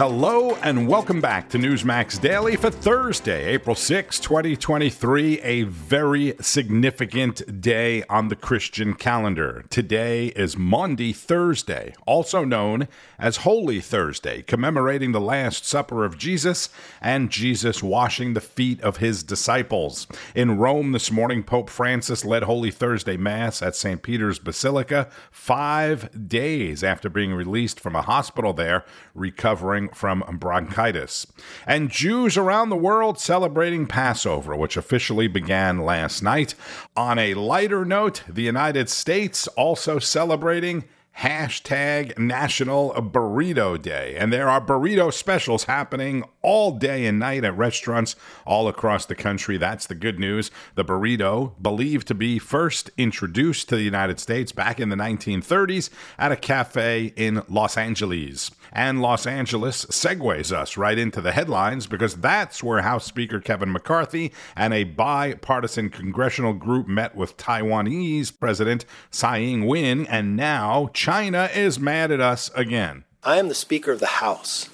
Hello and welcome back to Newsmax Daily for Thursday, April 6, 2023, a very significant day on the Christian calendar. Today is Maundy Thursday, also known as Holy Thursday, commemorating the Last Supper of Jesus and Jesus washing the feet of his disciples. In Rome this morning, Pope Francis led Holy Thursday Mass at St. Peter's Basilica five days after being released from a hospital there, recovering from bronchitis. And Jews around the world celebrating Passover, which officially began last night. On a lighter note, the United States also celebrating hashtag National Burrito Day. And there are burrito specials happening all day and night at restaurants all across the country. That's the good news. The burrito, believed to be first introduced to the United States back in the 1930s at a cafe in Los Angeles. And Los Angeles segues us right into the headlines because that's where House Speaker Kevin McCarthy and a bipartisan congressional group met with Taiwanese President Tsai Ing wen, and now China is mad at us again. I am the Speaker of the House.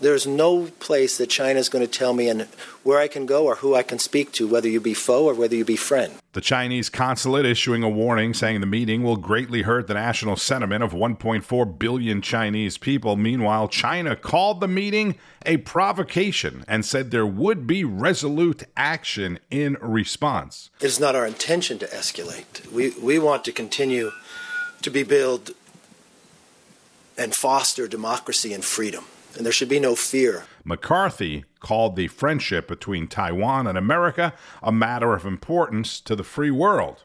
There's no place that China is going to tell me and where I can go or who I can speak to, whether you be foe or whether you be friend. The Chinese consulate issuing a warning saying the meeting will greatly hurt the national sentiment of 1.4 billion Chinese people. Meanwhile, China called the meeting a provocation and said there would be resolute action in response. It is not our intention to escalate. We, we want to continue to be built and foster democracy and freedom and there should be no fear. McCarthy called the friendship between Taiwan and America a matter of importance to the free world.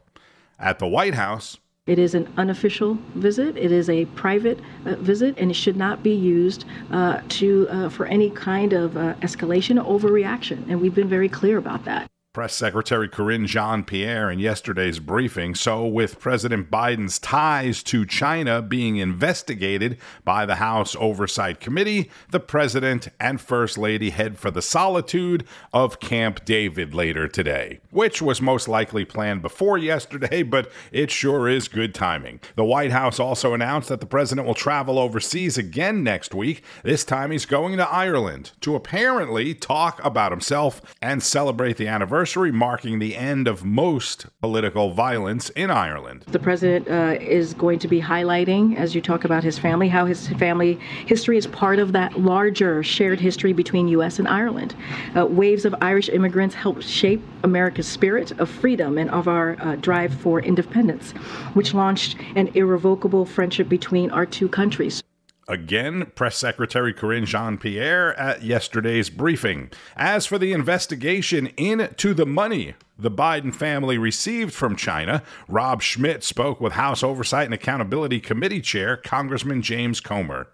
At the White House, it is an unofficial visit. It is a private uh, visit, and it should not be used uh, to uh, for any kind of uh, escalation or overreaction. And we've been very clear about that. Press Secretary Karine Jean Pierre in yesterday's briefing. So, with President Biden's ties to China being investigated by the House Oversight Committee, the President and First Lady head for the solitude of Camp David later today, which was most likely planned before yesterday, but it sure is good timing. The White House also announced that the President will travel overseas again next week. This time he's going to Ireland to apparently talk about himself and celebrate the anniversary anniversary marking the end of most political violence in Ireland. The president uh, is going to be highlighting, as you talk about his family, how his family history is part of that larger shared history between U.S. and Ireland. Uh, waves of Irish immigrants helped shape America's spirit of freedom and of our uh, drive for independence, which launched an irrevocable friendship between our two countries. Again, Press Secretary Karine Jean Pierre at yesterday's briefing. As for the investigation into the money the Biden family received from China, Rob Schmitt spoke with House Oversight and Accountability Committee Chair Congressman James Comer.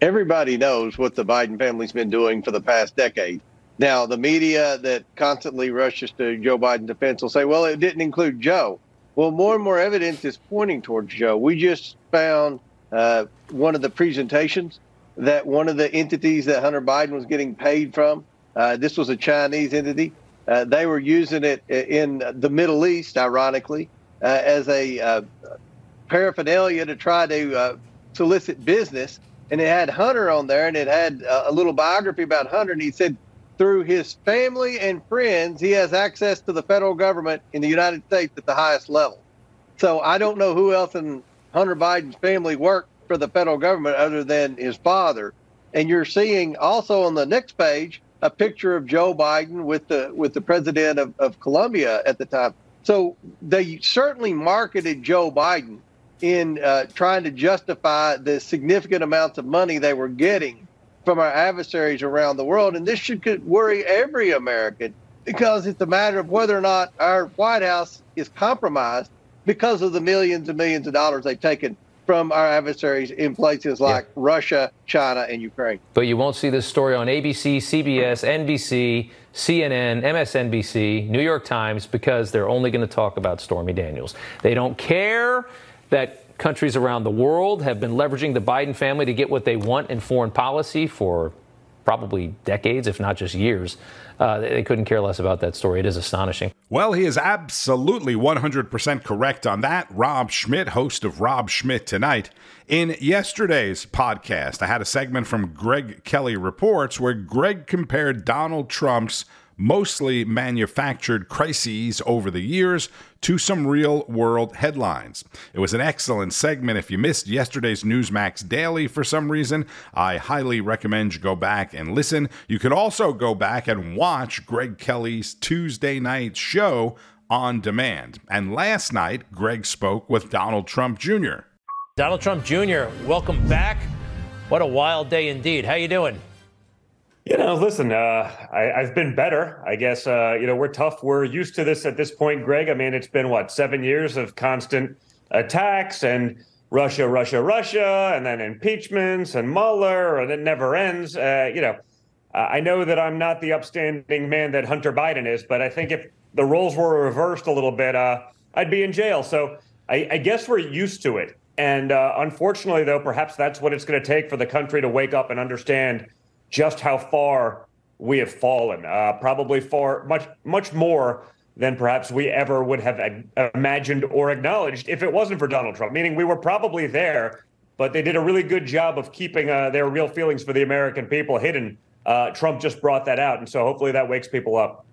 Everybody knows what the Biden family's been doing for the past decade. Now, the media that constantly rushes to Joe Biden's defense will say, well, it didn't include Joe. Well, more and more evidence is pointing towards Joe. We just found uh, one of the presentations that one of the entities that Hunter Biden was getting paid from, uh, this was a Chinese entity. Uh, they were using it in the Middle East, ironically, uh, as a uh, paraphernalia to try to uh, solicit business. And it had Hunter on there, and it had a little biography about Hunter. And he said, through his family and friends, he has access to the federal government in the United States at the highest level. So I don't know who else in Hunter Biden's family worked for the federal government other than his father. And you're seeing also on the next page a picture of Joe Biden with the with the president of, of Colombia at the time. So they certainly marketed Joe Biden in uh, trying to justify the significant amounts of money they were getting from our adversaries around the world. And this should worry every American because it's a matter of whether or not our White House is compromised because of the millions and millions of dollars they've taken from our adversaries in places like yeah. Russia, China, and Ukraine. But you won't see this story on ABC, CBS, NBC, CNN, MSNBC, New York Times because they're only going to talk about Stormy Daniels. They don't care that countries around the world have been leveraging the Biden family to get what they want in foreign policy for probably decades, if not just years. Uh, they couldn't care less about that story. It is astonishing. Well, he is absolutely 100% correct on that. Rob Schmitt, host of Rob Schmitt Tonight. In yesterday's podcast, I had a segment from Greg Kelly Reports where Greg compared Donald Trump's mostly manufactured crises over the years to some real world headlines. It was an excellent segment. If you missed yesterday's Newsmax Daily for some reason, I highly recommend you go back and listen. You could also go back and watch Greg Kelly's Tuesday night show on demand. And last night, Greg spoke with Donald Trump Jr. Donald Trump Jr., welcome back. What a wild day indeed. How you doing? You know, listen, uh, I, have been better. I guess, uh, you know, we're tough. We're used to this at this point, Greg. I mean, it's been what, seven years of constant attacks and Russia, Russia, Russia, and then impeachments and Mueller, and it never ends. Uh, you know, I know that I'm not the upstanding man that Hunter Biden is, but I think if the roles were reversed a little bit, uh, I'd be in jail. So I, I guess we're used to it. And uh, unfortunately, though, perhaps that's what it's going to take for the country to wake up and understand just how far we have fallen. Uh, probably far, much, much more than perhaps we ever would have imagined or acknowledged if it wasn't for Donald Trump. Meaning, we were probably there, but they did a really good job of keeping uh, their real feelings for the American people hidden. Uh, Trump just brought that out, and so hopefully that wakes people up.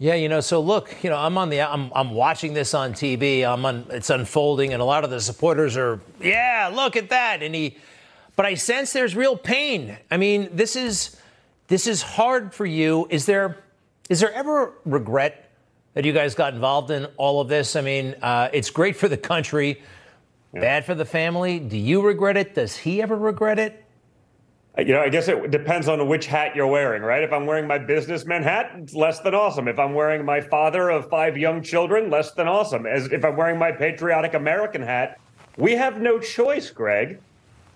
Yeah, you know, so look, you know, I'm on the, I'm, I'm watching this on TV. I'm on, it's unfolding, and a lot of the supporters are, yeah, look at that, and he but I sense there's real pain. I mean, this is this is hard for you. Is there is there ever regret that you guys got involved in all of this? I mean, uh, it's great for the country, yeah. bad for the family. Do you regret it? Does he ever regret it? Uh, you know, I guess it depends on which hat you're wearing, right? If I'm wearing my businessman hat, it's less than awesome. If I'm wearing my father of five young children, less than awesome. As if I'm wearing my patriotic American hat, we have no choice, Greg.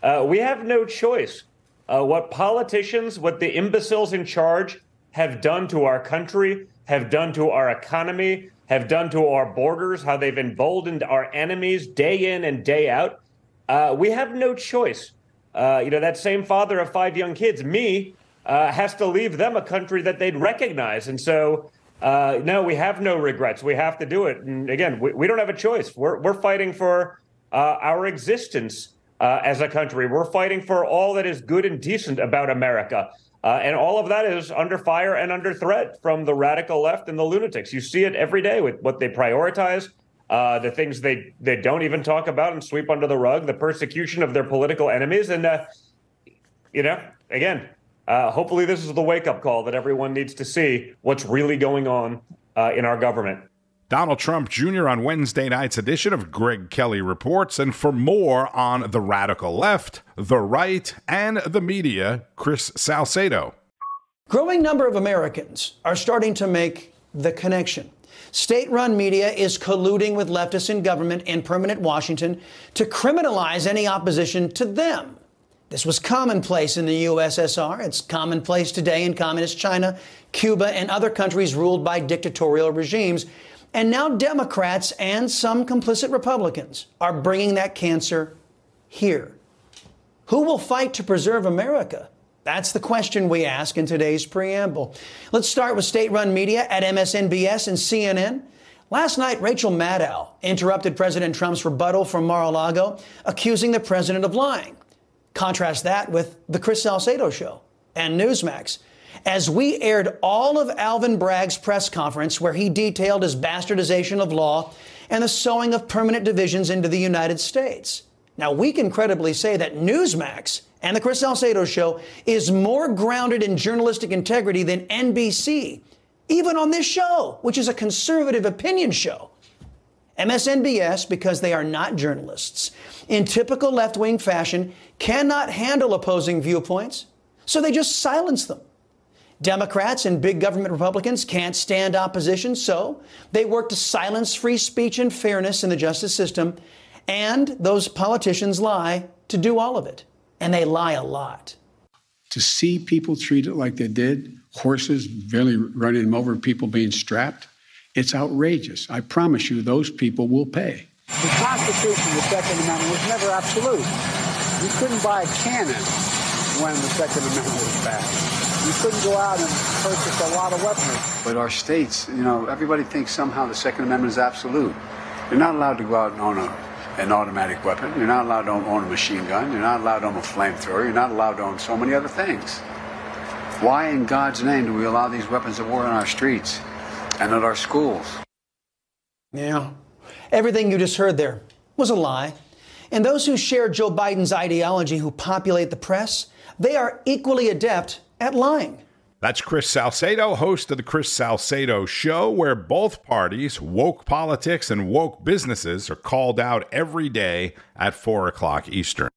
Uh, we have no choice. Uh, what politicians, what the imbeciles in charge have done to our country, have done to our economy, have done to our borders, how they've emboldened our enemies day in and day out. Uh, we have no choice. Uh, you know, that same father of five young kids, me, uh, has to leave them a country that they'd recognize. And so, uh, no, we have no regrets. We have to do it. And again, we, we don't have a choice. We're, we're fighting for our existence uh, as a country. We're fighting for all that is good and decent about America. Uh, and all of that is under fire and under threat from the radical left and the lunatics. You see it every day with what they prioritize, uh, the things they, they don't even talk about and sweep under the rug, the persecution of their political enemies. And, uh, you know, again, uh, hopefully this is the wake up call that everyone needs to see what's really going on uh, in our government. Donald Trump Jr. on Wednesday night's edition of Greg Kelly Reports. And for more on the radical left, the right, and the media, Chris Salcedo. Growing number of Americans are starting to make the connection. State run media is colluding with leftists in government in permanent Washington to criminalize any opposition to them. This was commonplace in the USSR. It's commonplace today in communist China, Cuba, and other countries ruled by dictatorial regimes. And now Democrats and some complicit Republicans are bringing that cancer here. Who will fight to preserve America? That's the question we ask in today's preamble. Let's start with state run media at MSNBS and CNN. Last night, Rachel Maddow interrupted President Trump's rebuttal from Mar a Lago, accusing the president of lying. Contrast that with the Chris Salcedo show and Newsmax as we aired all of Alvin Bragg's press conference where he detailed his bastardization of law and the sowing of permanent divisions into the United States. Now, we can credibly say that Newsmax and the Chris Salcedo show is more grounded in journalistic integrity than NBC, even on this show, which is a conservative opinion show. MSNBS, because they are not journalists, in typical left wing fashion, cannot handle opposing viewpoints, so they just silence them. Democrats and big government Republicans can't stand opposition, so they work to silence free speech and fairness in the justice system. And those politicians lie to do all of it. And they lie a lot. To see people treated like they did, horses barely running them over, people being strapped, it's outrageous. I promise you, those people will pay. The Constitution, the Second Amendment, was never absolute. You couldn't buy a cannon when the Second Amendment was passed. You couldn't go out and purchase a lot of weaponry. But our states, you know, everybody thinks somehow the Second Amendment is absolute. You're not allowed to go out and own a, an automatic weapon. You're not allowed to own a machine gun. You're not allowed to own a flamethrower. You're not allowed to own so many other things. Why in God's name do we allow these weapons of war in our streets and at our schools? Yeah. Everything you just heard there was a lie. And those who share Joe Biden's ideology, who populate the press, they are equally adept at lying. That's Chris Salcedo, host of the Chris Salcedo Show, where both parties, woke politics and woke businesses, are called out every day at 4 o'clock Eastern.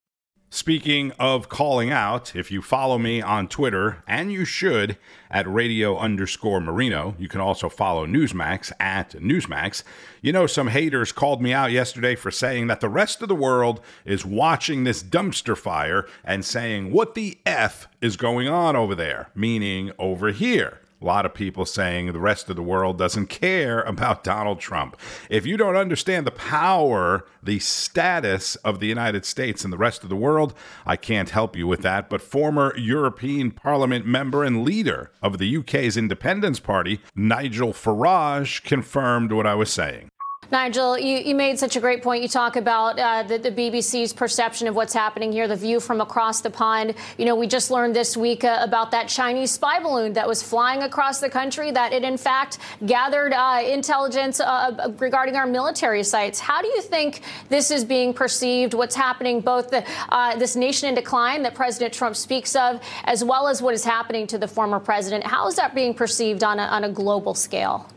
Speaking of calling out, if you follow me on Twitter, and you should, at radio underscore Marino, you can also follow Newsmax at Newsmax. You know, some haters called me out yesterday for saying that the rest of the world is watching this dumpster fire and saying, What the F is going on over there? Meaning over here. A lot of people saying the rest of the world doesn't care about Donald Trump. If you don't understand the power, the status of the United States and the rest of the world, I can't help you with that. But former European Parliament member and leader of the UK's Independence Party, Nigel Farage, confirmed what I was saying. Nigel, you, you, made such a great point. You talk about uh, the, the, BBC's perception of what's happening here, the view from across the pond. You know, we just learned this week uh, about that Chinese spy balloon that was flying across the country, that it in fact gathered uh, intelligence uh, regarding our military sites. How do you think this is being perceived? What's happening, both the, uh, this nation in decline that President Trump speaks of, as well as what is happening to the former president? How is that being perceived on a, on a global scale?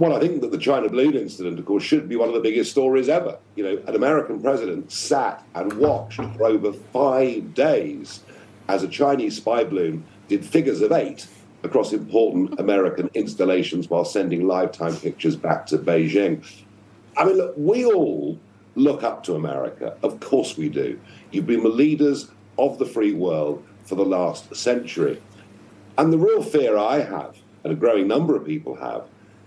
Well, I think that the China balloon incident, of course, should be one of the biggest stories ever. You know, an American president sat and watched for over five days as a Chinese spy balloon did figures of eight across important American installations while sending lifetime pictures back to Beijing. I mean, look, we all look up to America. Of course we do. You've been the leaders of the free world for the last century. And the real fear I have, and a growing number of people have,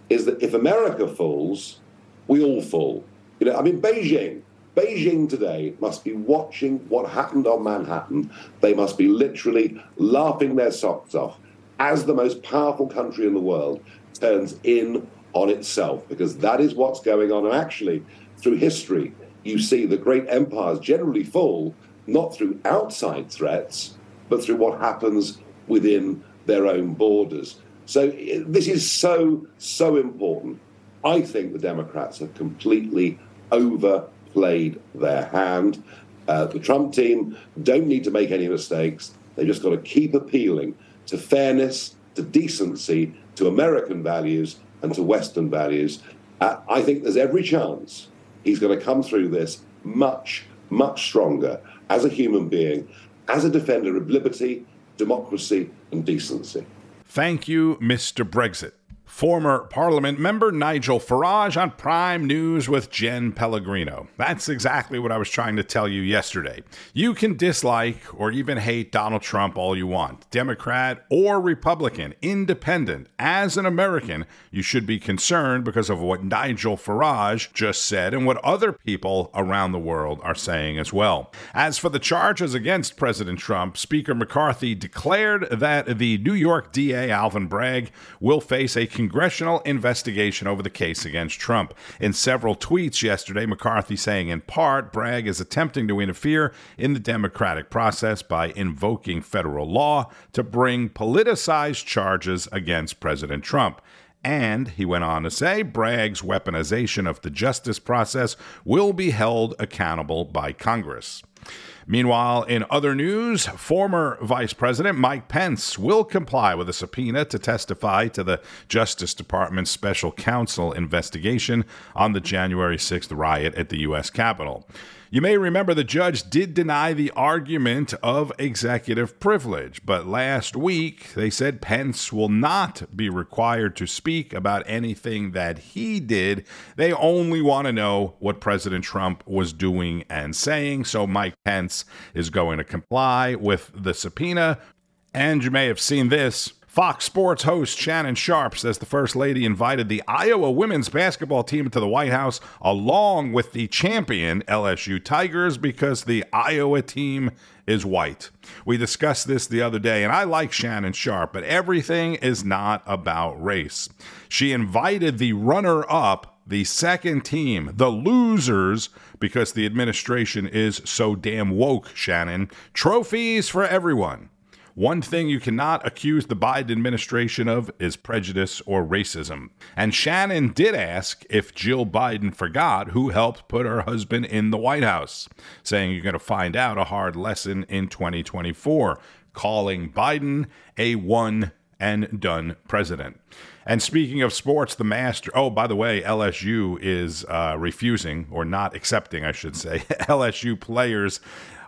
is that if America falls, we all fall. You know, I mean, Beijing, Beijing today must be watching what happened on Manhattan. They must be literally laughing their socks off as the most powerful country in the world turns in on itself, because that is what's going on. And actually, through history, you see the great empires generally fall not through outside threats, but through what happens within their own borders. So this is so, so important. I think the Democrats have completely overplayed their hand. Uh, the Trump team don't need to make any mistakes. They just got to keep appealing to fairness, to decency, to American values, and to Western values. Uh, I think there's every chance he's going to come through this much, much stronger as a human being, as a defender of liberty, democracy, and decency. Thank you, Mr. Brexit. Former Parliament member Nigel Farage on Prime News with Jenn Pellegrino. That's exactly what I was trying to tell you yesterday. You can dislike or even hate Donald Trump all you want, Democrat or Republican, independent. As an American, you should be concerned because of what Nigel Farage just said and what other people around the world are saying as well. As for the charges against President Trump, Speaker McCarthy declared that the New York DA Alvin Bragg will face a congressional investigation over the case against Trump. In several tweets yesterday, McCarthy saying, in part, Bragg is attempting to interfere in the democratic process by invoking federal law to bring politicized charges against President Trump. And he went on to say Bragg's weaponization of the justice process will be held accountable by Congress. Meanwhile, in other news, former Vice President Mike Pence will comply with a subpoena to testify to the Justice Department's special counsel investigation on the January 6th riot at the U.S. Capitol. You may remember the judge did deny the argument of executive privilege, but last week they said Pence will not be required to speak about anything that he did. They only want to know what President Trump was doing and saying. So Mike Pence is going to comply with the subpoena. And you may have seen this Fox Sports host Shannon Sharpe says the First Lady invited the Iowa women's basketball team to the White House along with the champion LSU Tigers because the Iowa team is white. We discussed this the other day, and I like Shannon Sharpe, but everything is not about race. She invited the runner up, the second team, the losers, because the administration is so damn woke, Shannon. Trophies for everyone. One thing you cannot accuse the Biden administration of is prejudice or racism. And Shannon did ask if Jill Biden forgot who helped put her husband in the White House, saying you're going to find out a hard lesson in 2024, calling Biden a one and done president. And speaking of sports, the master. Oh, by the way, LSU is uh, refusing or not accepting, I should say. LSU players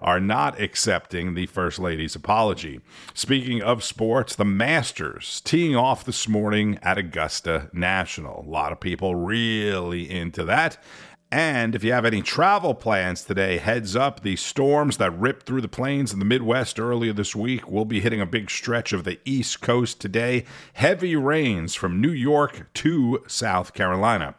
are not accepting the First Lady's apology. Speaking of sports, the Masters teeing off this morning at Augusta National. A lot of people really into that. And if you have any travel plans today, heads up the storms that ripped through the plains in the Midwest earlier this week will be hitting a big stretch of the East Coast today. Heavy rains from New York to South Carolina.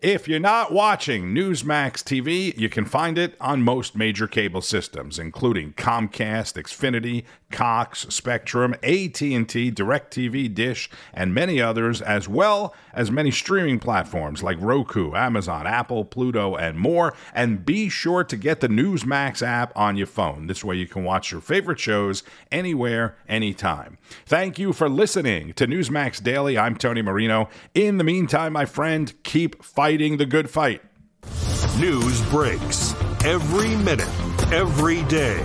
If you're not watching Newsmax TV, you can find it on most major cable systems, including Comcast, Xfinity, Cox, Spectrum, AT&T, DirecTV, Dish, and many others, as well as many streaming platforms like Roku, Amazon, Apple, Pluto, and more. And be sure to get the Newsmax app on your phone. This way you can watch your favorite shows anywhere, anytime. Thank you for listening to Newsmax Daily. I'm Tony Marino. In the meantime, my friend, keep fighting the good fight. News breaks every minute, every day.